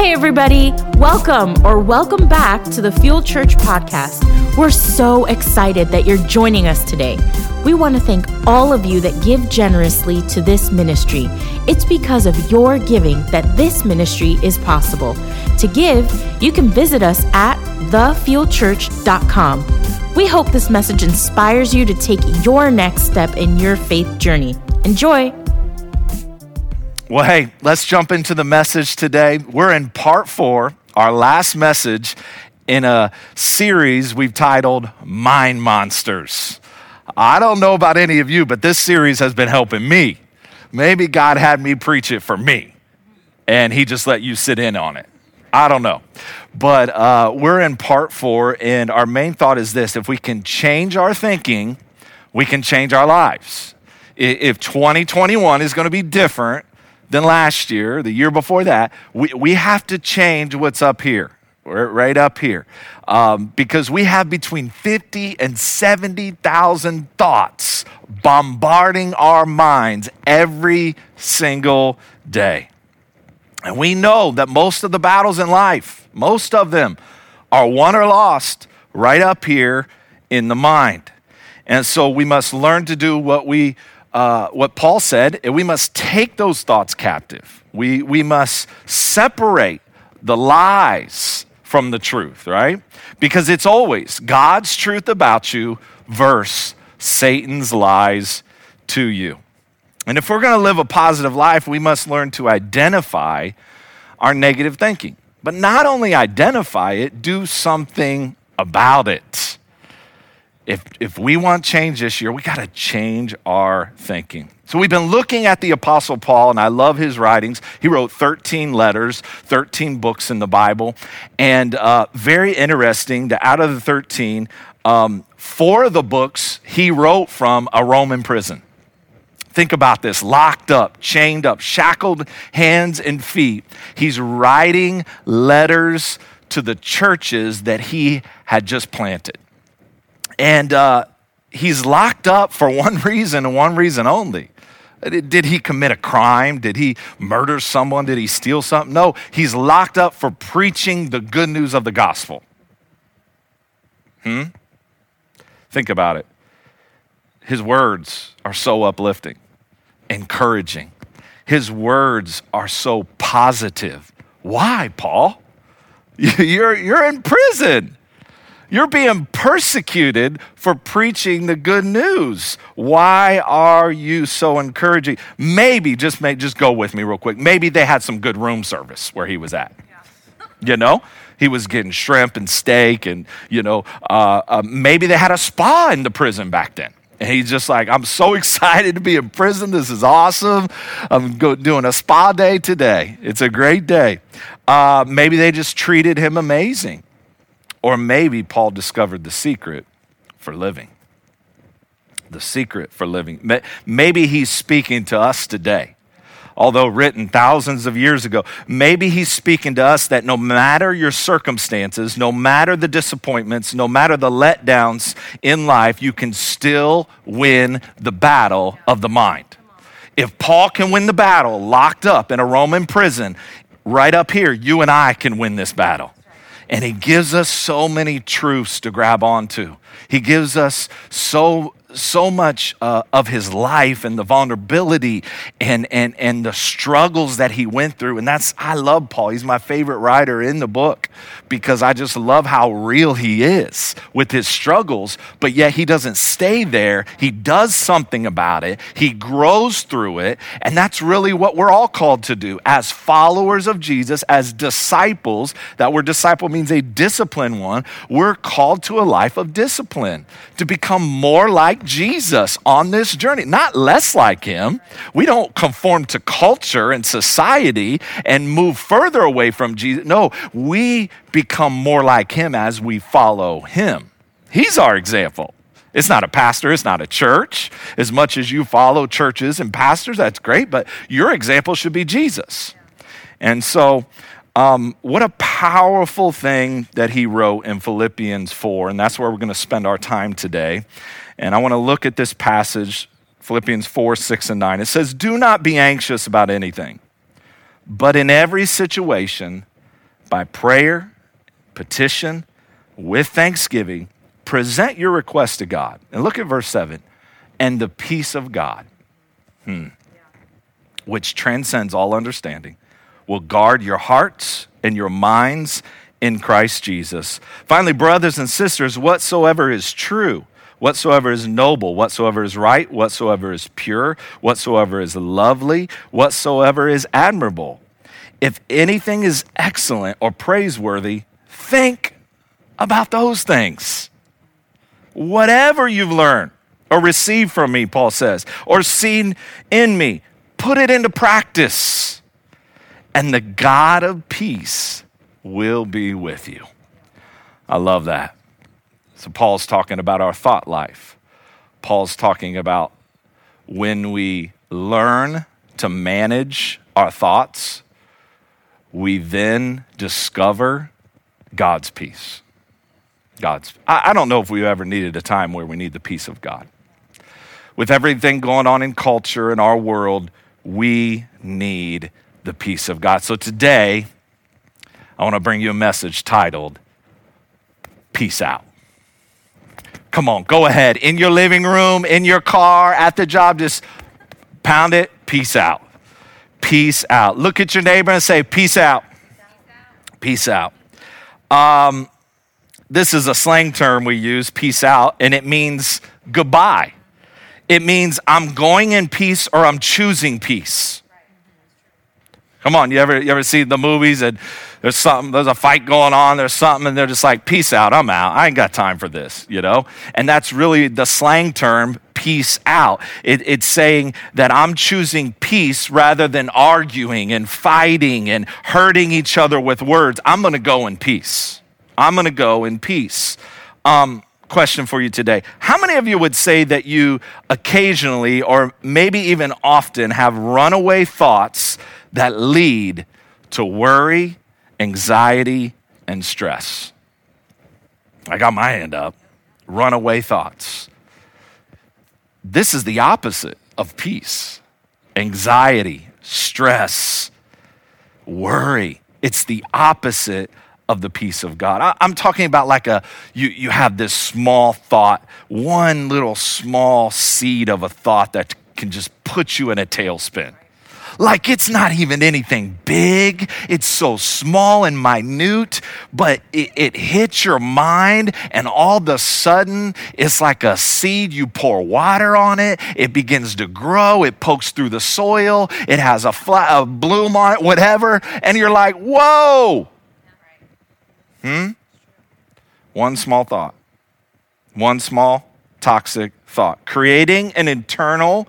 Hey, everybody, welcome or welcome back to the Fuel Church podcast. We're so excited that you're joining us today. We want to thank all of you that give generously to this ministry. It's because of your giving that this ministry is possible. To give, you can visit us at thefuelchurch.com. We hope this message inspires you to take your next step in your faith journey. Enjoy. Well, hey, let's jump into the message today. We're in part four, our last message in a series we've titled Mind Monsters. I don't know about any of you, but this series has been helping me. Maybe God had me preach it for me, and He just let you sit in on it. I don't know. But uh, we're in part four, and our main thought is this if we can change our thinking, we can change our lives. If 2021 is going to be different, than last year, the year before that, we, we have to change what's up here, right up here. Um, because we have between 50 and 70,000 thoughts bombarding our minds every single day. And we know that most of the battles in life, most of them, are won or lost right up here in the mind. And so we must learn to do what we uh, what Paul said, we must take those thoughts captive. We, we must separate the lies from the truth, right? Because it's always God's truth about you versus Satan's lies to you. And if we're going to live a positive life, we must learn to identify our negative thinking. But not only identify it, do something about it if, if we want change this year, we got to change our thinking. So we've been looking at the Apostle Paul, and I love his writings. He wrote 13 letters, 13 books in the Bible, and uh, very interesting that out of the 13, um, four of the books he wrote from a Roman prison. Think about this locked up, chained up, shackled hands and feet. He's writing letters to the churches that he had just planted. And uh, he's locked up for one reason and one reason only. Did he commit a crime? Did he murder someone? Did he steal something? No, he's locked up for preaching the good news of the gospel. Hmm? Think about it. His words are so uplifting, encouraging. His words are so positive. Why, Paul? You're, you're in prison. You're being persecuted for preaching the good news. Why are you so encouraging? Maybe, just, may, just go with me real quick. Maybe they had some good room service where he was at. You know? He was getting shrimp and steak, and, you know, uh, uh, maybe they had a spa in the prison back then. And he's just like, I'm so excited to be in prison. This is awesome. I'm doing a spa day today. It's a great day. Uh, maybe they just treated him amazing. Or maybe Paul discovered the secret for living. The secret for living. Maybe he's speaking to us today. Although written thousands of years ago, maybe he's speaking to us that no matter your circumstances, no matter the disappointments, no matter the letdowns in life, you can still win the battle of the mind. If Paul can win the battle locked up in a Roman prison, right up here, you and I can win this battle. And he gives us so many truths to grab onto. He gives us so so much uh, of his life and the vulnerability and, and, and the struggles that he went through. And that's, I love Paul. He's my favorite writer in the book because I just love how real he is with his struggles, but yet he doesn't stay there. He does something about it, he grows through it. And that's really what we're all called to do as followers of Jesus, as disciples. That word disciple means a disciplined one. We're called to a life of discipline to become more like like Jesus on this journey, not less like him. We don't conform to culture and society and move further away from Jesus. No, we become more like him as we follow him. He's our example. It's not a pastor, it's not a church. As much as you follow churches and pastors, that's great, but your example should be Jesus. And so, um, what a powerful thing that he wrote in Philippians 4, and that's where we're going to spend our time today. And I want to look at this passage, Philippians 4, 6, and 9. It says, Do not be anxious about anything, but in every situation, by prayer, petition, with thanksgiving, present your request to God. And look at verse 7 and the peace of God, hmm, which transcends all understanding, will guard your hearts and your minds in Christ Jesus. Finally, brothers and sisters, whatsoever is true, whatsoever is noble, whatsoever is right, whatsoever is pure, whatsoever is lovely, whatsoever is admirable. If anything is excellent or praiseworthy, think about those things. Whatever you've learned or received from me, Paul says, or seen in me, put it into practice. And the God of peace will be with you. I love that. So, Paul's talking about our thought life. Paul's talking about when we learn to manage our thoughts, we then discover God's peace. God's. I, I don't know if we've ever needed a time where we need the peace of God. With everything going on in culture and our world, we need the peace of God. So today, I want to bring you a message titled Peace Out. Come on, go ahead. In your living room, in your car, at the job, just pound it. Peace out. Peace out. Look at your neighbor and say, Peace out. Peace out. Um, this is a slang term we use, peace out, and it means goodbye. It means I'm going in peace or I'm choosing peace. Come on, you ever you ever see the movies and there's something, there's a fight going on, there's something, and they're just like, peace out, I'm out. I ain't got time for this, you know? And that's really the slang term, peace out. It, it's saying that I'm choosing peace rather than arguing and fighting and hurting each other with words. I'm gonna go in peace. I'm gonna go in peace. Um, question for you today. How many of you would say that you occasionally, or maybe even often, have runaway thoughts that lead to worry anxiety, and stress. I got my hand up. Runaway thoughts. This is the opposite of peace anxiety, stress, worry. It's the opposite of the peace of God. I, am talking about like a, you, you have this small thought, one little small seed of a thought that can just put you in a tailspin like it's not even anything big. It's so small and minute, but it, it hits your mind, and all of a sudden, it's like a seed. You pour water on it, it begins to grow, it pokes through the soil, it has a, a bloom on it, whatever, and you're like, whoa. Hmm? One small thought, one small toxic thought, creating an internal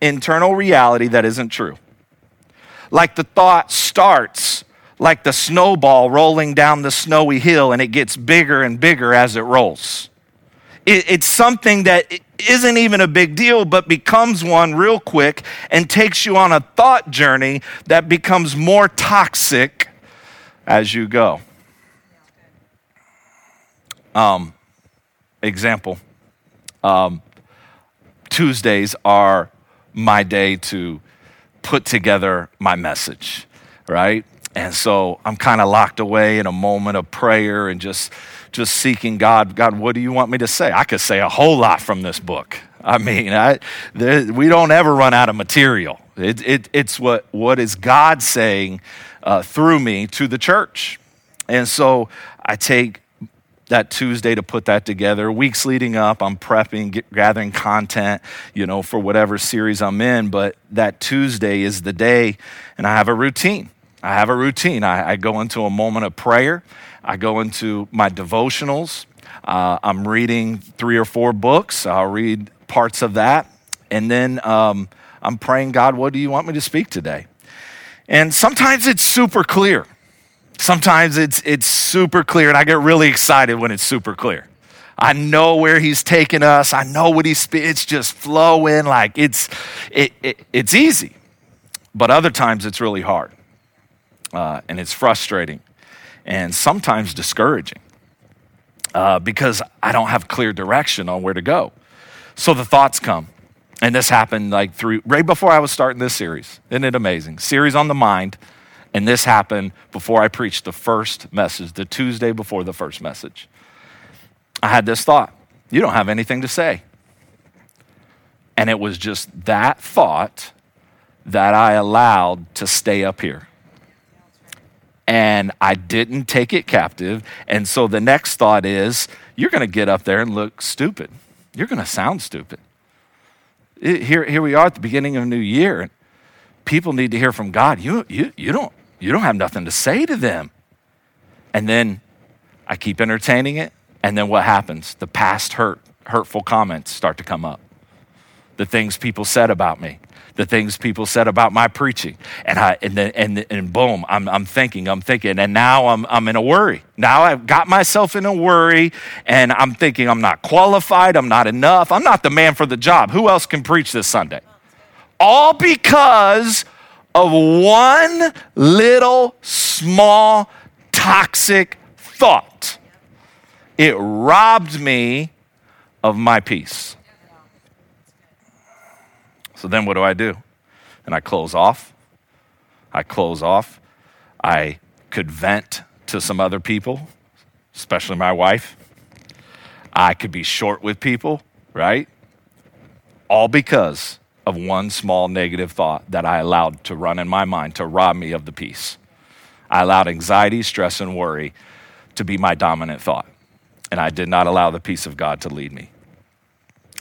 internal reality that isn't true like the thought starts like the snowball rolling down the snowy hill and it gets bigger and bigger as it rolls. It, it's something that isn't even a big deal, but becomes one real quick and takes you on a thought journey that becomes more toxic as you go. Um, example um, Tuesdays are my day to put together my message, right? And so I'm kind of locked away in a moment of prayer and just just seeking God. God, what do you want me to say? I could say a whole lot from this book. I mean, I, we don't ever run out of material. It, it, it's what, what is God saying uh, through me to the church. And so I take that Tuesday to put that together. Weeks leading up, I'm prepping, get, gathering content, you know, for whatever series I'm in. But that Tuesday is the day, and I have a routine. I have a routine. I, I go into a moment of prayer. I go into my devotionals. Uh, I'm reading three or four books. I'll read parts of that. And then um, I'm praying, God, what do you want me to speak today? And sometimes it's super clear. Sometimes it's, it's super clear, and I get really excited when it's super clear. I know where he's taking us. I know what he's, it's just flowing like it's, it, it, it's easy. But other times it's really hard uh, and it's frustrating and sometimes discouraging uh, because I don't have clear direction on where to go. So the thoughts come. And this happened like through right before I was starting this series. Isn't it amazing? Series on the mind And this happened before I preached the first message, the Tuesday before the first message. I had this thought you don't have anything to say. And it was just that thought that I allowed to stay up here. And I didn't take it captive. And so the next thought is you're going to get up there and look stupid. You're going to sound stupid. It, here, here we are at the beginning of a new year. People need to hear from God. You, you, you, don't, you don't have nothing to say to them. And then I keep entertaining it. And then what happens? The past hurt, hurtful comments start to come up. The things people said about me, the things people said about my preaching. And, I, and, then, and, and boom, I'm, I'm thinking, I'm thinking, and now I'm, I'm in a worry. Now I've got myself in a worry, and I'm thinking I'm not qualified, I'm not enough, I'm not the man for the job. Who else can preach this Sunday? All because of one little small toxic thought. It robbed me of my peace. So then what do I do? And I close off. I close off. I could vent to some other people, especially my wife. I could be short with people, right? All because of one small negative thought that I allowed to run in my mind to rob me of the peace. I allowed anxiety, stress, and worry to be my dominant thought. And I did not allow the peace of God to lead me.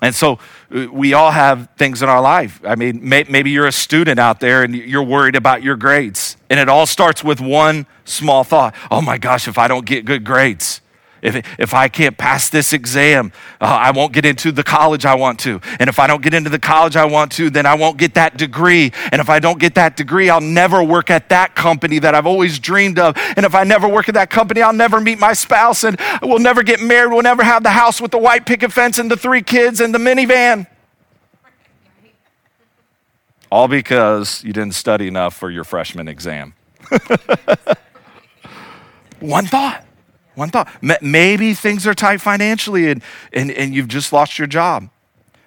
And so uh, we all have things in our life. I mean, may, maybe you're a student out there and you're worried about your grades. And it all starts with one small thought Oh my gosh, if I don't get good grades, if, if I can't pass this exam, uh, I won't get into the college I want to. And if I don't get into the college I want to, then I won't get that degree. And if I don't get that degree, I'll never work at that company that I've always dreamed of. And if I never work at that company, I'll never meet my spouse and we'll never get married. We'll never have the house with the white picket fence and the three kids and the minivan. All because you didn't study enough for your freshman exam. One thought. One thought. Maybe things are tight financially and, and, and you've just lost your job.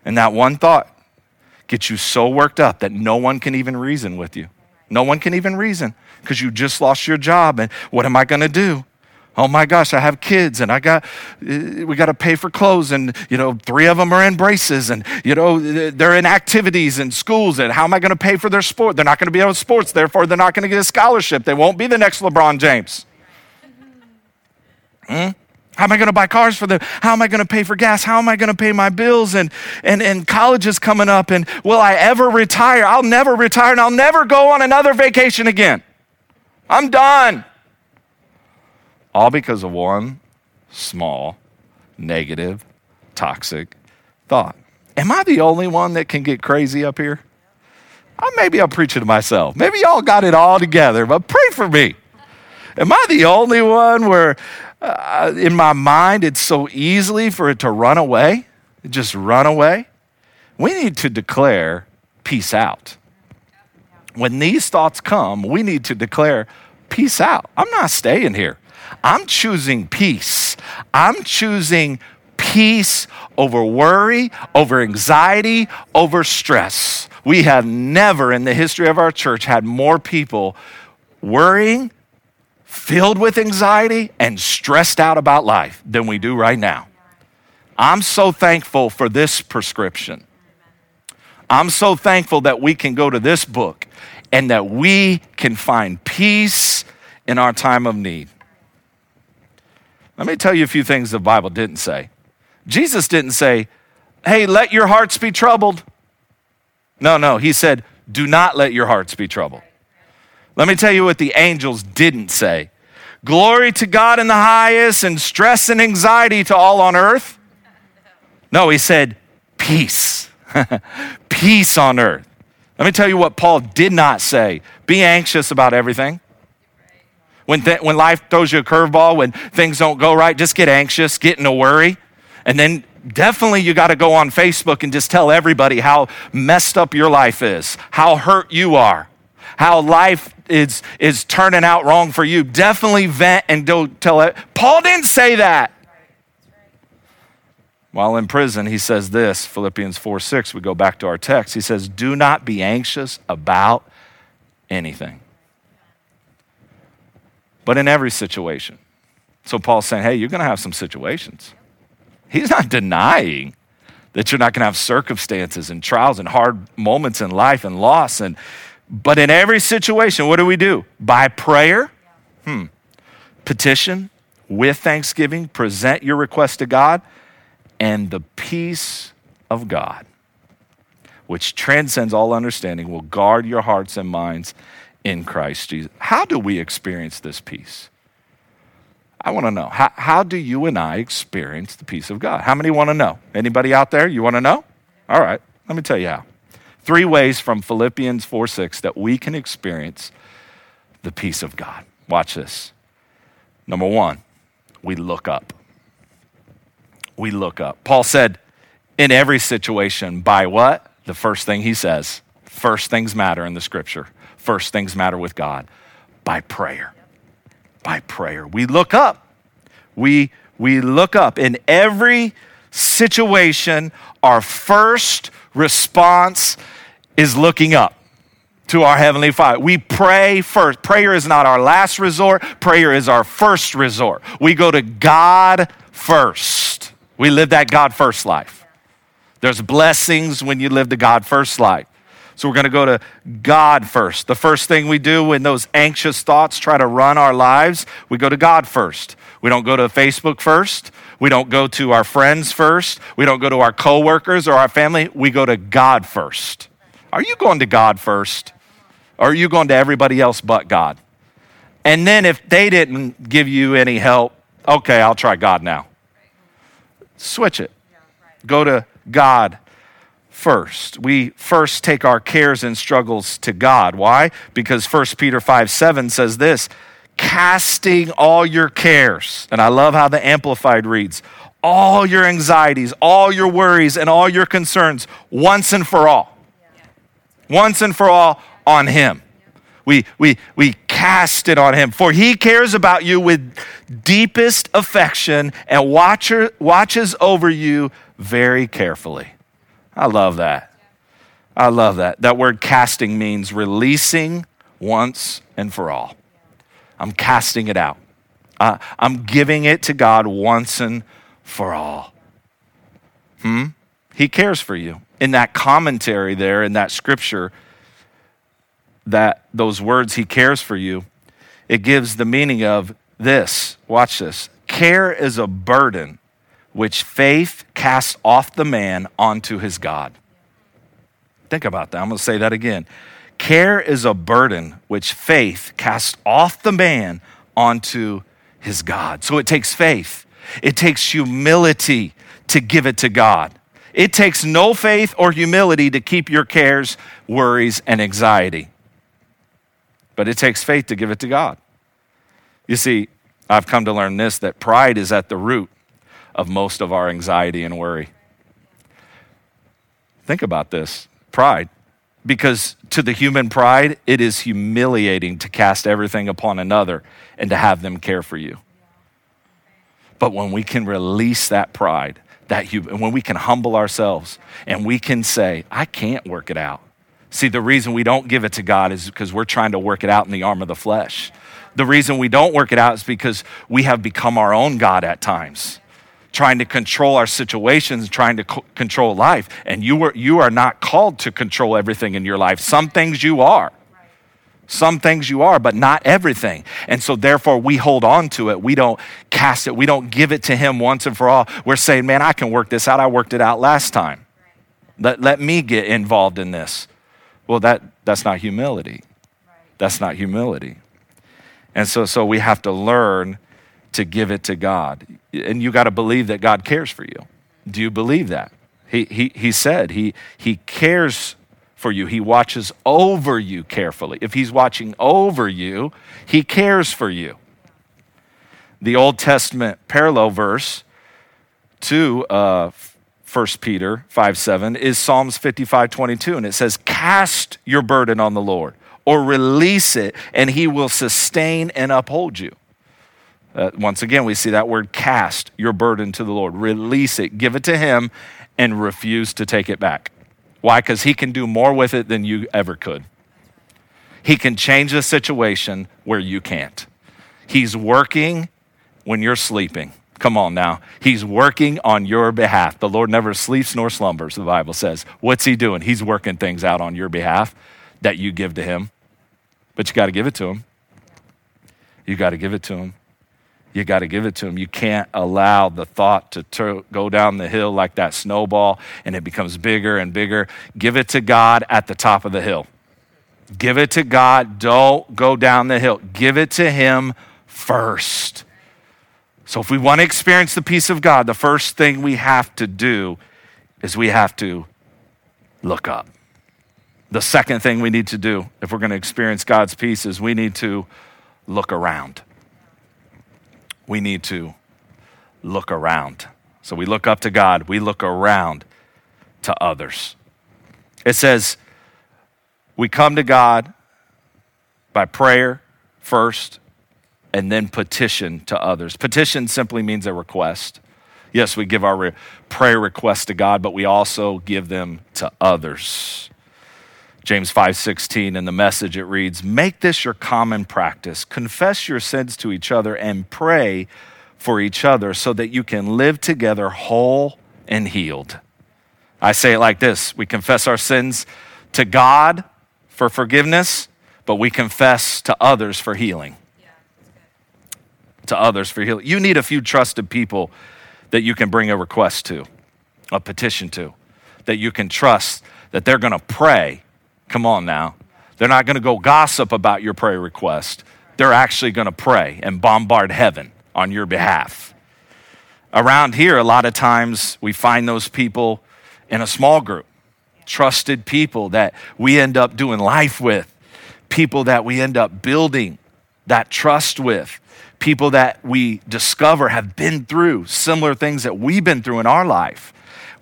And that one thought gets you so worked up that no one can even reason with you. No one can even reason because you just lost your job. And what am I going to do? Oh my gosh, I have kids and I got, uh, we got to pay for clothes and, you know, three of them are in braces and, you know, they're in activities and schools and how am I going to pay for their sport? They're not going to be able to sports, therefore they're not going to get a scholarship. They won't be the next LeBron James. Hmm? How am I going to buy cars for them? How am I going to pay for gas? How am I going to pay my bills? And, and, and college is coming up. And will I ever retire? I'll never retire and I'll never go on another vacation again. I'm done. All because of one small, negative, toxic thought. Am I the only one that can get crazy up here? Uh, maybe I'm preaching to myself. Maybe y'all got it all together, but pray for me. Am I the only one where uh, in my mind, it's so easily for it to run away, just run away. We need to declare peace out. When these thoughts come, we need to declare peace out. I'm not staying here. I'm choosing peace. I'm choosing peace over worry, over anxiety, over stress. We have never in the history of our church had more people worrying, filled with anxiety and stressed out about life than we do right now. I'm so thankful for this prescription. I'm so thankful that we can go to this book and that we can find peace in our time of need. Let me tell you a few things the Bible didn't say. Jesus didn't say, hey, let your hearts be troubled. No, no, he said, do not let your hearts be troubled. Let me tell you what the angels didn't say Glory to God in the highest, and stress and anxiety to all on earth. No, he said, Peace. Peace on earth. Let me tell you what Paul did not say be anxious about everything. When, th- when life throws you a curveball, when things don't go right, just get anxious, get in a worry. And then definitely you got to go on Facebook and just tell everybody how messed up your life is, how hurt you are, how life is, is turning out wrong for you, definitely vent and don't tell it. Paul didn't say that. While in prison, he says this Philippians 4 6, we go back to our text. He says, Do not be anxious about anything. but in every situation. So Paul's saying, hey, you're going to have some situations. He's not denying that you're not going to have circumstances and trials and hard moments in life and loss and but in every situation what do we do by prayer hmm petition with thanksgiving present your request to god and the peace of god which transcends all understanding will guard your hearts and minds in christ jesus how do we experience this peace I want to know how, how do you and I experience the peace of God? How many want to know? Anybody out there? You want to know? All right, let me tell you how. Three ways from Philippians 4 6 that we can experience the peace of God. Watch this. Number one, we look up. We look up. Paul said, in every situation, by what? The first thing he says. First things matter in the scripture. First things matter with God. By prayer by prayer. We look up. We, we look up. In every situation, our first response is looking up to our Heavenly Father. We pray first. Prayer is not our last resort, prayer is our first resort. We go to God first. We live that God first life. There's blessings when you live the God first life. So we're going to go to God first. The first thing we do when those anxious thoughts try to run our lives, we go to God first. We don't go to Facebook first. We don't go to our friends first. We don't go to our coworkers or our family. We go to God first. Are you going to God first? Or are you going to everybody else but God? And then if they didn't give you any help, okay, I'll try God now. Switch it. Go to God first. We first take our cares and struggles to God. Why? Because 1 Peter 5 7 says this casting all your cares. And I love how the Amplified reads all your anxieties, all your worries, and all your concerns once and for all. Once and for all on Him. We, we, we cast it on him, for he cares about you with deepest affection and watcher, watches over you very carefully. I love that. I love that. That word casting means releasing once and for all. I'm casting it out. Uh, I'm giving it to God once and for all. Hmm? He cares for you. In that commentary there, in that scripture, that those words, He cares for you, it gives the meaning of this. Watch this. Care is a burden which faith casts off the man onto his God. Think about that. I'm going to say that again. Care is a burden which faith casts off the man onto his God. So it takes faith, it takes humility to give it to God. It takes no faith or humility to keep your cares, worries, and anxiety. But it takes faith to give it to God. You see, I've come to learn this that pride is at the root of most of our anxiety and worry. Think about this pride. Because to the human pride, it is humiliating to cast everything upon another and to have them care for you. But when we can release that pride, that when we can humble ourselves and we can say, I can't work it out. See, the reason we don't give it to God is because we're trying to work it out in the arm of the flesh. The reason we don't work it out is because we have become our own God at times trying to control our situations, trying to co- control life. And you, are, you are not called to control everything in your life. Some things you are. Some things you are, but not everything. And so, therefore, we hold on to it. We don't cast it. We don't give it to Him once and for all. We're saying, man, I can work this out. I worked it out last time. Let, let me get involved in this. Well, that, that's not humility. That's not humility. And so, so we have to learn to give it to God. And you got to believe that God cares for you. Do you believe that? He, he, he said he, he cares for you. He watches over you carefully. If he's watching over you, he cares for you. The Old Testament parallel verse to uh, 1 Peter 5 7 is Psalms 55 22, and it says, Cast your burden on the Lord or release it, and he will sustain and uphold you. Uh, once again, we see that word cast your burden to the Lord, release it, give it to Him, and refuse to take it back. Why? Because He can do more with it than you ever could. He can change the situation where you can't. He's working when you're sleeping. Come on now. He's working on your behalf. The Lord never sleeps nor slumbers, the Bible says. What's He doing? He's working things out on your behalf that you give to Him. But you got to give it to Him. You got to give it to Him. You got to give it to Him. You can't allow the thought to go down the hill like that snowball and it becomes bigger and bigger. Give it to God at the top of the hill. Give it to God. Don't go down the hill. Give it to Him first. So, if we want to experience the peace of God, the first thing we have to do is we have to look up. The second thing we need to do if we're going to experience God's peace is we need to look around. We need to look around. So we look up to God, we look around to others. It says, we come to God by prayer first, and then petition to others. Petition simply means a request. Yes, we give our re- prayer requests to God, but we also give them to others. James 5:16 in the message it reads, "Make this your common practice. Confess your sins to each other and pray for each other so that you can live together whole and healed." I say it like this, we confess our sins to God for forgiveness, but we confess to others for healing to others for healing. You need a few trusted people that you can bring a request to, a petition to, that you can trust that they're going to pray. Come on now. They're not going to go gossip about your prayer request. They're actually going to pray and bombard heaven on your behalf. Around here, a lot of times we find those people in a small group, trusted people that we end up doing life with, people that we end up building that trust with people that we discover have been through similar things that we've been through in our life.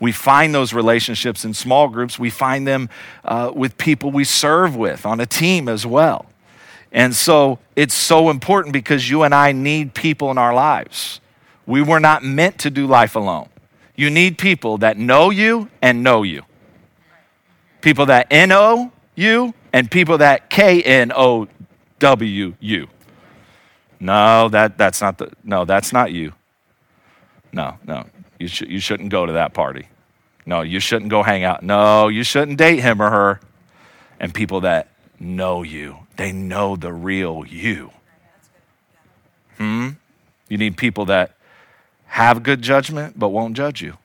We find those relationships in small groups. We find them uh, with people we serve with on a team as well. And so it's so important because you and I need people in our lives. We were not meant to do life alone. You need people that know you and know you. People that N O you and people that K N O W you. No, that, that's not the, no, that's not you. No, no, you, sh- you shouldn't go to that party. No, you shouldn't go hang out. No, you shouldn't date him or her. And people that know you, they know the real you. Hmm? You need people that have good judgment but won't judge you.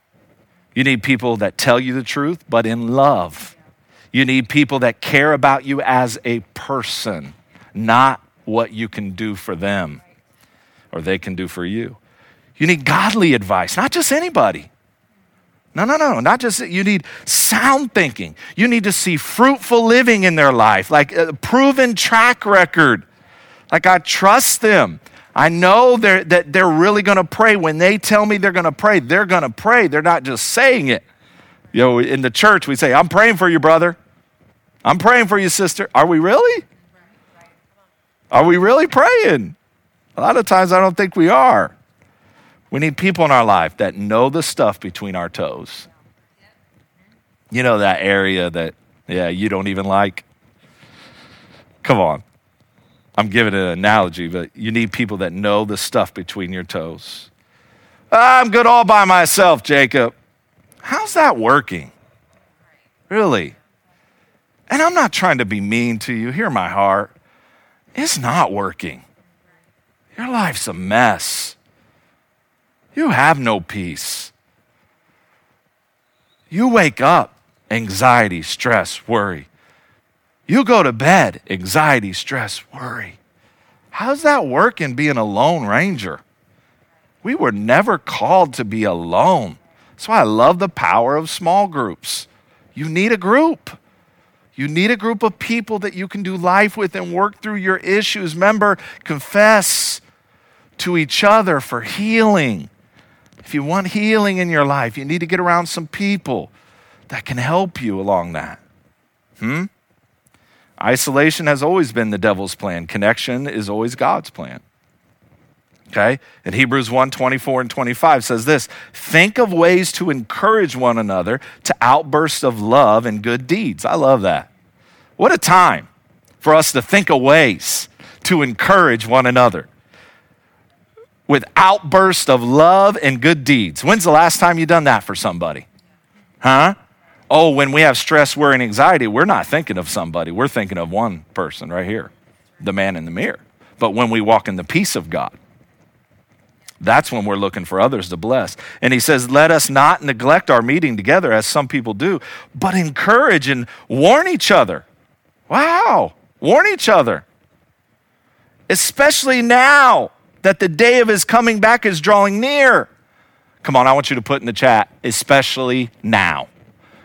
You need people that tell you the truth but in love. You need people that care about you as a person, not what you can do for them or they can do for you. You need godly advice, not just anybody. No, no, no, not just you need sound thinking. You need to see fruitful living in their life, like a proven track record. Like I trust them. I know they're, that they're really going to pray. When they tell me they're going to pray, they're going to pray. They're not just saying it. You know, in the church, we say, I'm praying for you, brother. I'm praying for you, sister. Are we really? Are we really praying? A lot of times I don't think we are. We need people in our life that know the stuff between our toes. You know that area that, yeah, you don't even like? Come on. I'm giving an analogy, but you need people that know the stuff between your toes. I'm good all by myself, Jacob. How's that working? Really? And I'm not trying to be mean to you. Hear my heart. It's not working. Your life's a mess. You have no peace. You wake up, anxiety, stress, worry. You go to bed, anxiety, stress, worry. How's that working being a lone ranger? We were never called to be alone. That's why I love the power of small groups. You need a group. You need a group of people that you can do life with and work through your issues. Remember, confess to each other for healing. If you want healing in your life, you need to get around some people that can help you along that. Hmm? Isolation has always been the devil's plan. Connection is always God's plan. Okay? And Hebrews 1 24 and 25 says this Think of ways to encourage one another to outbursts of love and good deeds. I love that. What a time for us to think of ways to encourage one another. With outbursts of love and good deeds. When's the last time you done that for somebody? Huh? Oh, when we have stress, worry, and anxiety, we're not thinking of somebody. We're thinking of one person right here, the man in the mirror. But when we walk in the peace of God, that's when we're looking for others to bless. And he says, Let us not neglect our meeting together as some people do, but encourage and warn each other. Wow, warn each other. Especially now that the day of his coming back is drawing near. Come on, I want you to put in the chat, especially now.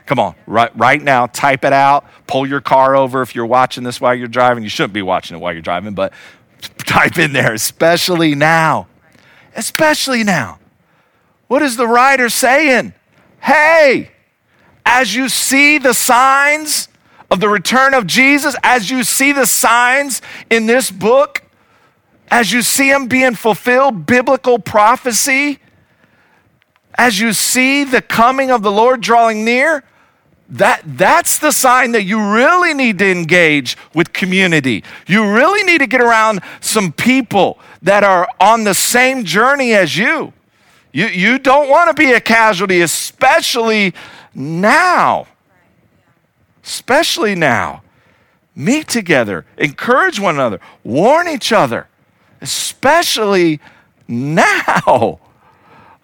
Come on, right, right now, type it out. Pull your car over if you're watching this while you're driving. You shouldn't be watching it while you're driving, but type in there, especially now. Especially now. What is the writer saying? Hey, as you see the signs of the return of Jesus, as you see the signs in this book, as you see them being fulfilled, biblical prophecy, as you see the coming of the Lord drawing near, that, that's the sign that you really need to engage with community. You really need to get around some people that are on the same journey as you. You, you don't want to be a casualty, especially now. Especially now. Meet together, encourage one another, warn each other, especially now.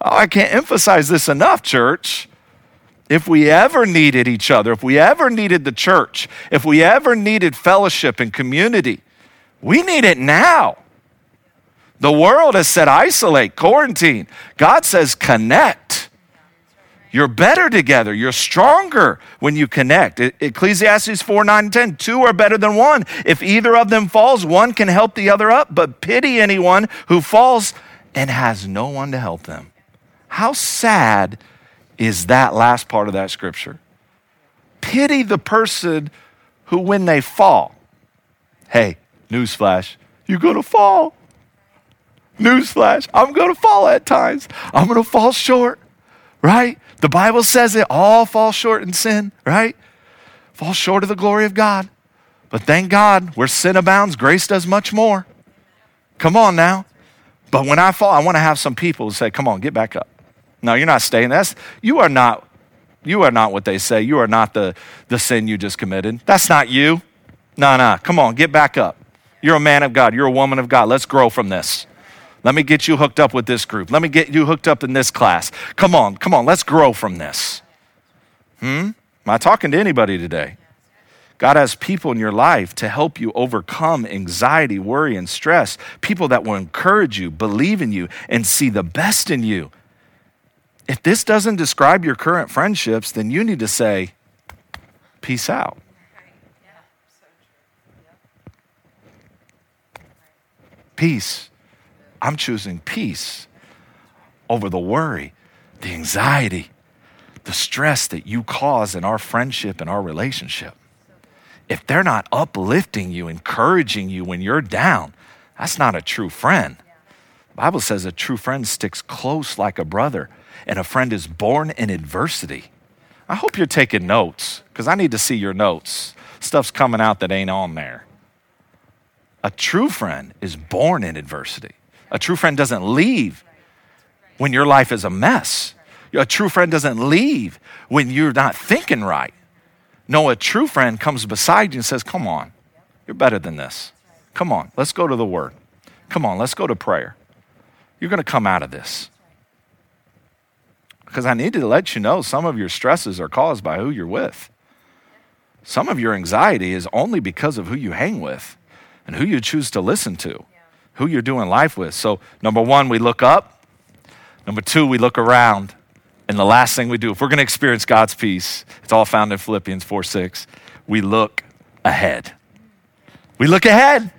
Oh, I can't emphasize this enough, church if we ever needed each other, if we ever needed the church, if we ever needed fellowship and community, we need it now. The world has said isolate, quarantine. God says connect. You're better together. You're stronger when you connect. Ecclesiastes 4 9 10. Two are better than one. If either of them falls, one can help the other up, but pity anyone who falls and has no one to help them. How sad is that last part of that scripture. Pity the person who, when they fall, hey, newsflash, you're to fall. Newsflash, I'm to fall at times. I'm to fall short, right? The Bible says it all fall short in sin, right? Fall short of the glory of God. But thank God, where sin abounds, grace does much more. Come on now. But when I fall, I want to have some people say, Come on, get back up. No, you're not staying. That's, you are not, you are not what they say. You are not the, the sin you just committed. That's not you. No, no. Come on, get back up. You're a man of God. You're a woman of God. Let's grow from this. Let me get you hooked up with this group. Let me get you hooked up in this class. Come on, come on. Let's grow from this. Hmm? Am I talking to anybody today? God has people in your life to help you overcome anxiety, worry, and stress. People that will encourage you, believe in you, and see the best in you. If this doesn't describe your current friendships, then you need to say, peace out. Peace. I'm choosing peace over the worry, the anxiety, the stress that you cause in our friendship and our relationship. If they're not uplifting you, encouraging you when you're down, that's not a true friend. The Bible says a true friend sticks close like a brother and a friend is born in adversity. I hope you're taking notes because I need to see your notes. Stuff's coming out that ain't on there. A true friend is born in adversity. A true friend doesn't leave when your life is a mess. A true friend doesn't leave when you're not thinking right. No, a true friend comes beside you and says, Come on, you're better than this. Come on, let's go to the Word. Come on, let's go to prayer. You're going to come out of this because I need to let you know some of your stresses are caused by who you're with. Some of your anxiety is only because of who you hang with and who you choose to listen to, who you're doing life with. So, number one, we look up. Number two, we look around. And the last thing we do, if we're going to experience God's peace, it's all found in Philippians 4 6, we look ahead. We look ahead.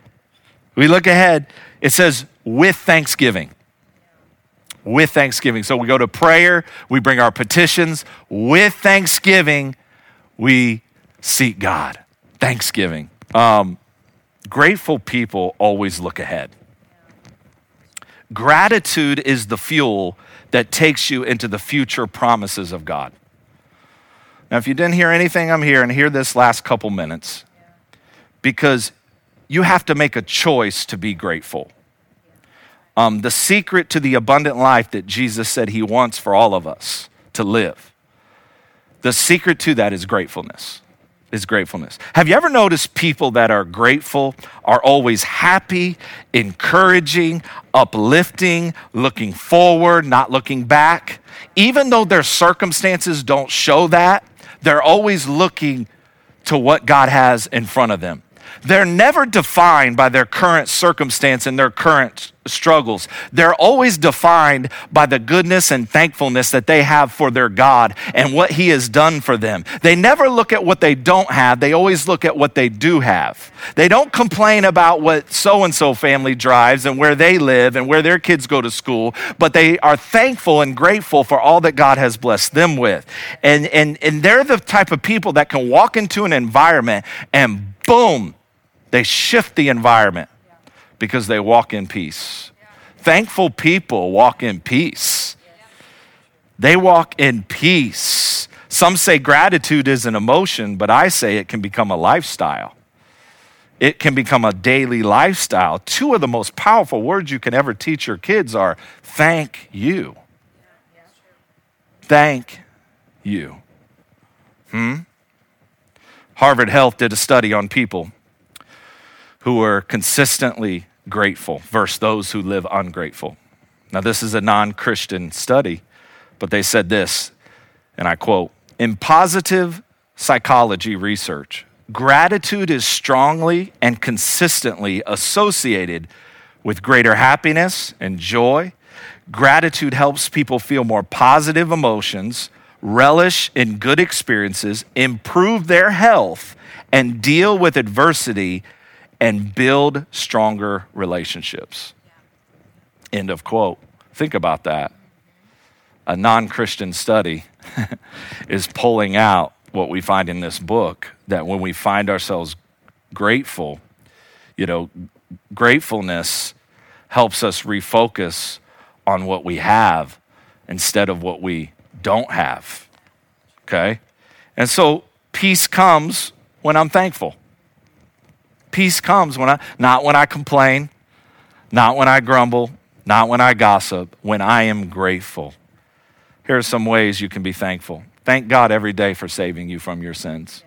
We look ahead. It says, with thanksgiving with thanksgiving. So we go to prayer, we bring our petitions. With thanksgiving, we seek God. Thanksgiving. Um, grateful people always look ahead. Gratitude is the fuel that takes you into the future promises of God. Now, if you didn't hear anything I'm here, and hear this last couple minutes, because you have to make a choice to be grateful. um, the secret to the abundant life that Jesus said he wants for all of us to live. The secret to that is gratefulness. Is gratefulness. Have you ever noticed people that are grateful are always happy, encouraging, uplifting, looking forward, not looking back? Even though their circumstances don't show that, they're always looking to what God has in front of them. They're never defined by their current circumstance and their current struggles. They're always defined by the goodness and thankfulness that they have for their God and what He has done for them. They never look at what they don't have, they always look at what they do have. They don't complain about what so and so family drives and where they live and where their kids go to school, but they are thankful and grateful for all that God has blessed them with. And, and, and they're the type of people that can walk into an environment and boom, they shift the environment because they walk in peace. Thankful people walk in peace. They walk in peace. Some say gratitude is an emotion, but I say it can become a lifestyle. It can become a daily lifestyle. Two of the most powerful words you can ever teach your kids are thank you. Thank you. Hmm? Harvard Health did a study on people who are consistently grateful versus those who live ungrateful. Now, this is a non Christian study, but they said this, and I quote In positive psychology research, gratitude is strongly and consistently associated with greater happiness and joy. Gratitude helps people feel more positive emotions, relish in good experiences, improve their health, and deal with adversity and build stronger relationships. End of quote. Think about that. A non Christian study is pulling out what we find in this book that when we find ourselves grateful, you know, gratefulness helps us refocus on what we have instead of what we don't have. Okay? And so peace comes when I'm thankful. Peace comes when I, not when I complain, not when I grumble, not when I gossip, when I am grateful. Here are some ways you can be thankful. Thank God every day for saving you from your sins.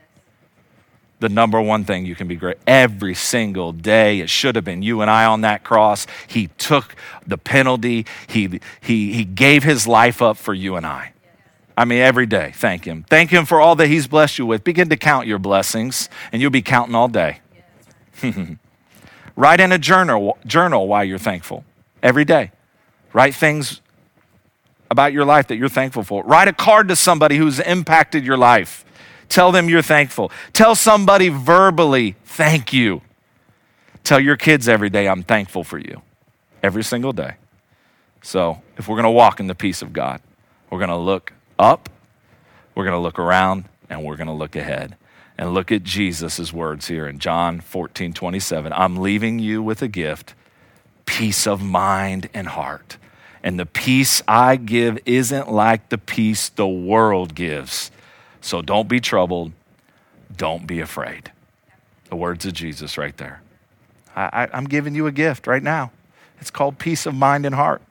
The number one thing you can be great every single day. It should have been you and I on that cross. He took the penalty. He, he, he gave his life up for you and I. I mean, every day, thank Him. Thank Him for all that He's blessed you with. Begin to count your blessings, and you'll be counting all day. Write in a journal, journal why you're thankful every day. Write things about your life that you're thankful for. Write a card to somebody who's impacted your life. Tell them you're thankful. Tell somebody verbally, thank you. Tell your kids every day, I'm thankful for you. Every single day. So, if we're going to walk in the peace of God, we're going to look up, we're going to look around, and we're going to look ahead. And look at Jesus' words here in John 14, 27. I'm leaving you with a gift, peace of mind and heart. And the peace I give isn't like the peace the world gives. So don't be troubled. Don't be afraid. The words of Jesus right there. I, am giving you a gift right now. It's called peace of mind and heart.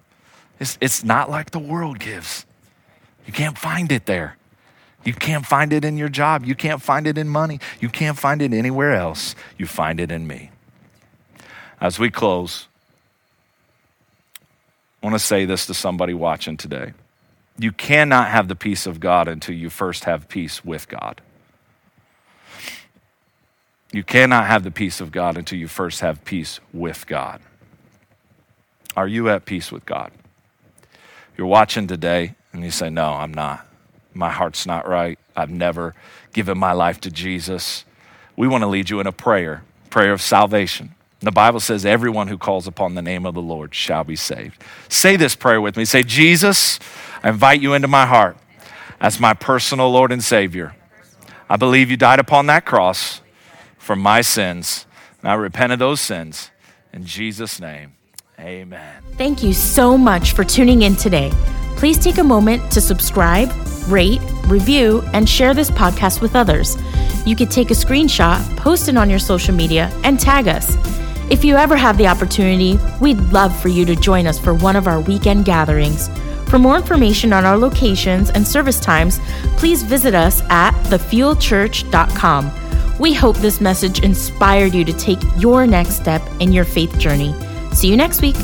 It's, it's not like the world gives. You can't find it there. You can't find it in your job. You can't find it in money. You can't find it anywhere else. You find it in me. As we close, I want to say this to somebody watching today. You cannot have the peace of God until you first have peace with God. You cannot have the peace of God until you first have peace with God. Are you at peace with God? You're watching today and you say, No, I'm not my heart's not right. I've never given my life to Jesus. We want to lead you in a prayer, prayer of salvation. The Bible says, everyone who calls upon the name of the Lord shall be saved. Say this prayer with me. Say, Jesus, I invite you into my heart as my personal Lord and Savior. I believe you died upon that cross for my sins. And I repent of those sins. In Jesus' name, amen. Thank you so much for tuning in today. Please take a moment to subscribe rate, review, and share this podcast with others. You could take a screenshot, post it on your social media, and tag us. If you ever have the opportunity, we'd love for you to join us for one of our weekend gatherings. For more information on our locations and service times, please visit us at thefuelchurch.com. We hope this message inspired you to take your next step in your faith journey. See you next week.